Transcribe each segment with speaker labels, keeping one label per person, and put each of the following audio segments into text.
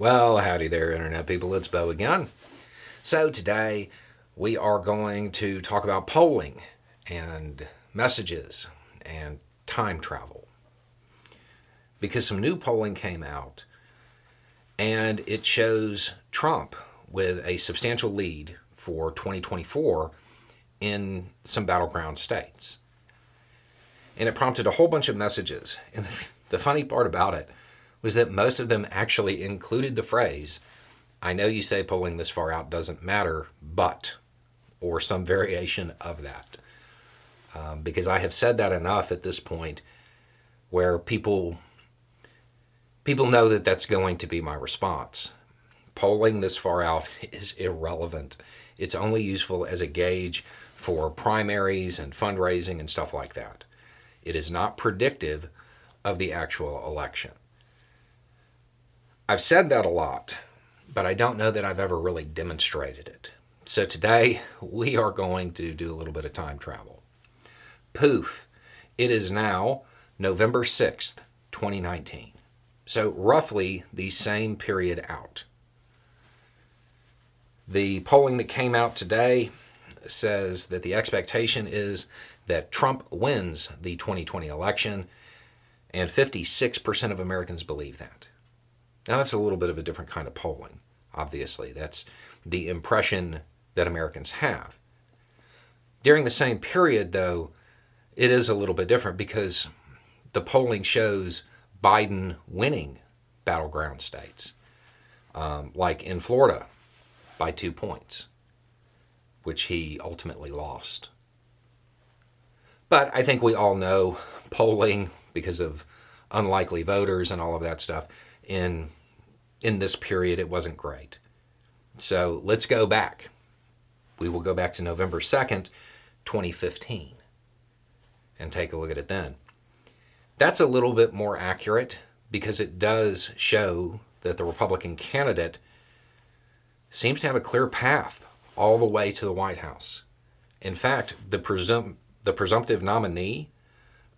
Speaker 1: Well, howdy there, Internet people. It's Beau again. So, today we are going to talk about polling and messages and time travel. Because some new polling came out and it shows Trump with a substantial lead for 2024 in some battleground states. And it prompted a whole bunch of messages. And the funny part about it was that most of them actually included the phrase, I know you say polling this far out doesn't matter, but, or some variation of that. Um, because I have said that enough at this point where people people know that that's going to be my response. Polling this far out is irrelevant. It's only useful as a gauge for primaries and fundraising and stuff like that. It is not predictive of the actual election. I've said that a lot, but I don't know that I've ever really demonstrated it. So today we are going to do a little bit of time travel. Poof, it is now November 6th, 2019. So roughly the same period out. The polling that came out today says that the expectation is that Trump wins the 2020 election, and 56% of Americans believe that. Now, that's a little bit of a different kind of polling, obviously. That's the impression that Americans have. During the same period, though, it is a little bit different because the polling shows Biden winning battleground states, um, like in Florida by two points, which he ultimately lost. But I think we all know polling because of unlikely voters and all of that stuff in in this period, it wasn't great. So let's go back. We will go back to November 2nd, 2015, and take a look at it then. That's a little bit more accurate because it does show that the Republican candidate seems to have a clear path all the way to the White House. In fact, the, presum- the presumptive nominee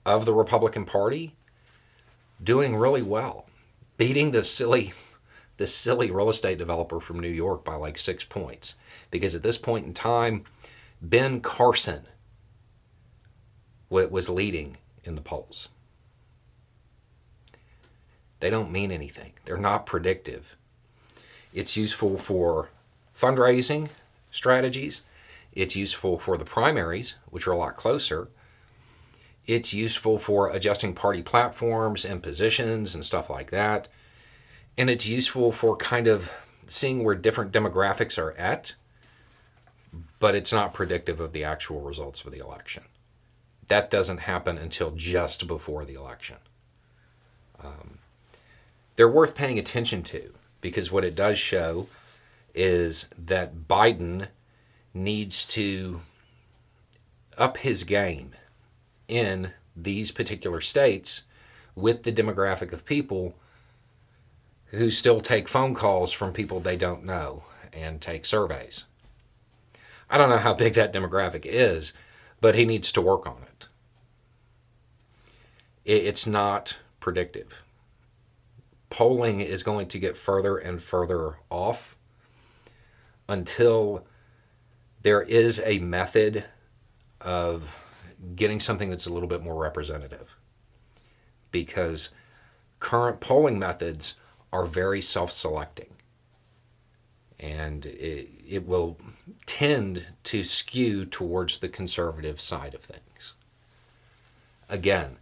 Speaker 1: of the Republican Party doing really well, beating the silly this silly real estate developer from New York by like six points. Because at this point in time, Ben Carson was leading in the polls. They don't mean anything, they're not predictive. It's useful for fundraising strategies, it's useful for the primaries, which are a lot closer. It's useful for adjusting party platforms and positions and stuff like that and it's useful for kind of seeing where different demographics are at, but it's not predictive of the actual results of the election. That doesn't happen until just before the election. Um, they're worth paying attention to because what it does show is that Biden needs to up his game in these particular states with the demographic of people who still take phone calls from people they don't know and take surveys. I don't know how big that demographic is, but he needs to work on it. It's not predictive. Polling is going to get further and further off until there is a method of getting something that's a little bit more representative. Because current polling methods are very self selecting. And it, it will tend to skew towards the conservative side of things. Again,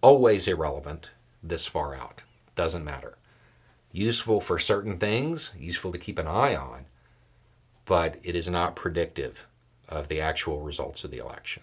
Speaker 1: always irrelevant this far out. Doesn't matter. Useful for certain things, useful to keep an eye on, but it is not predictive of the actual results of the election.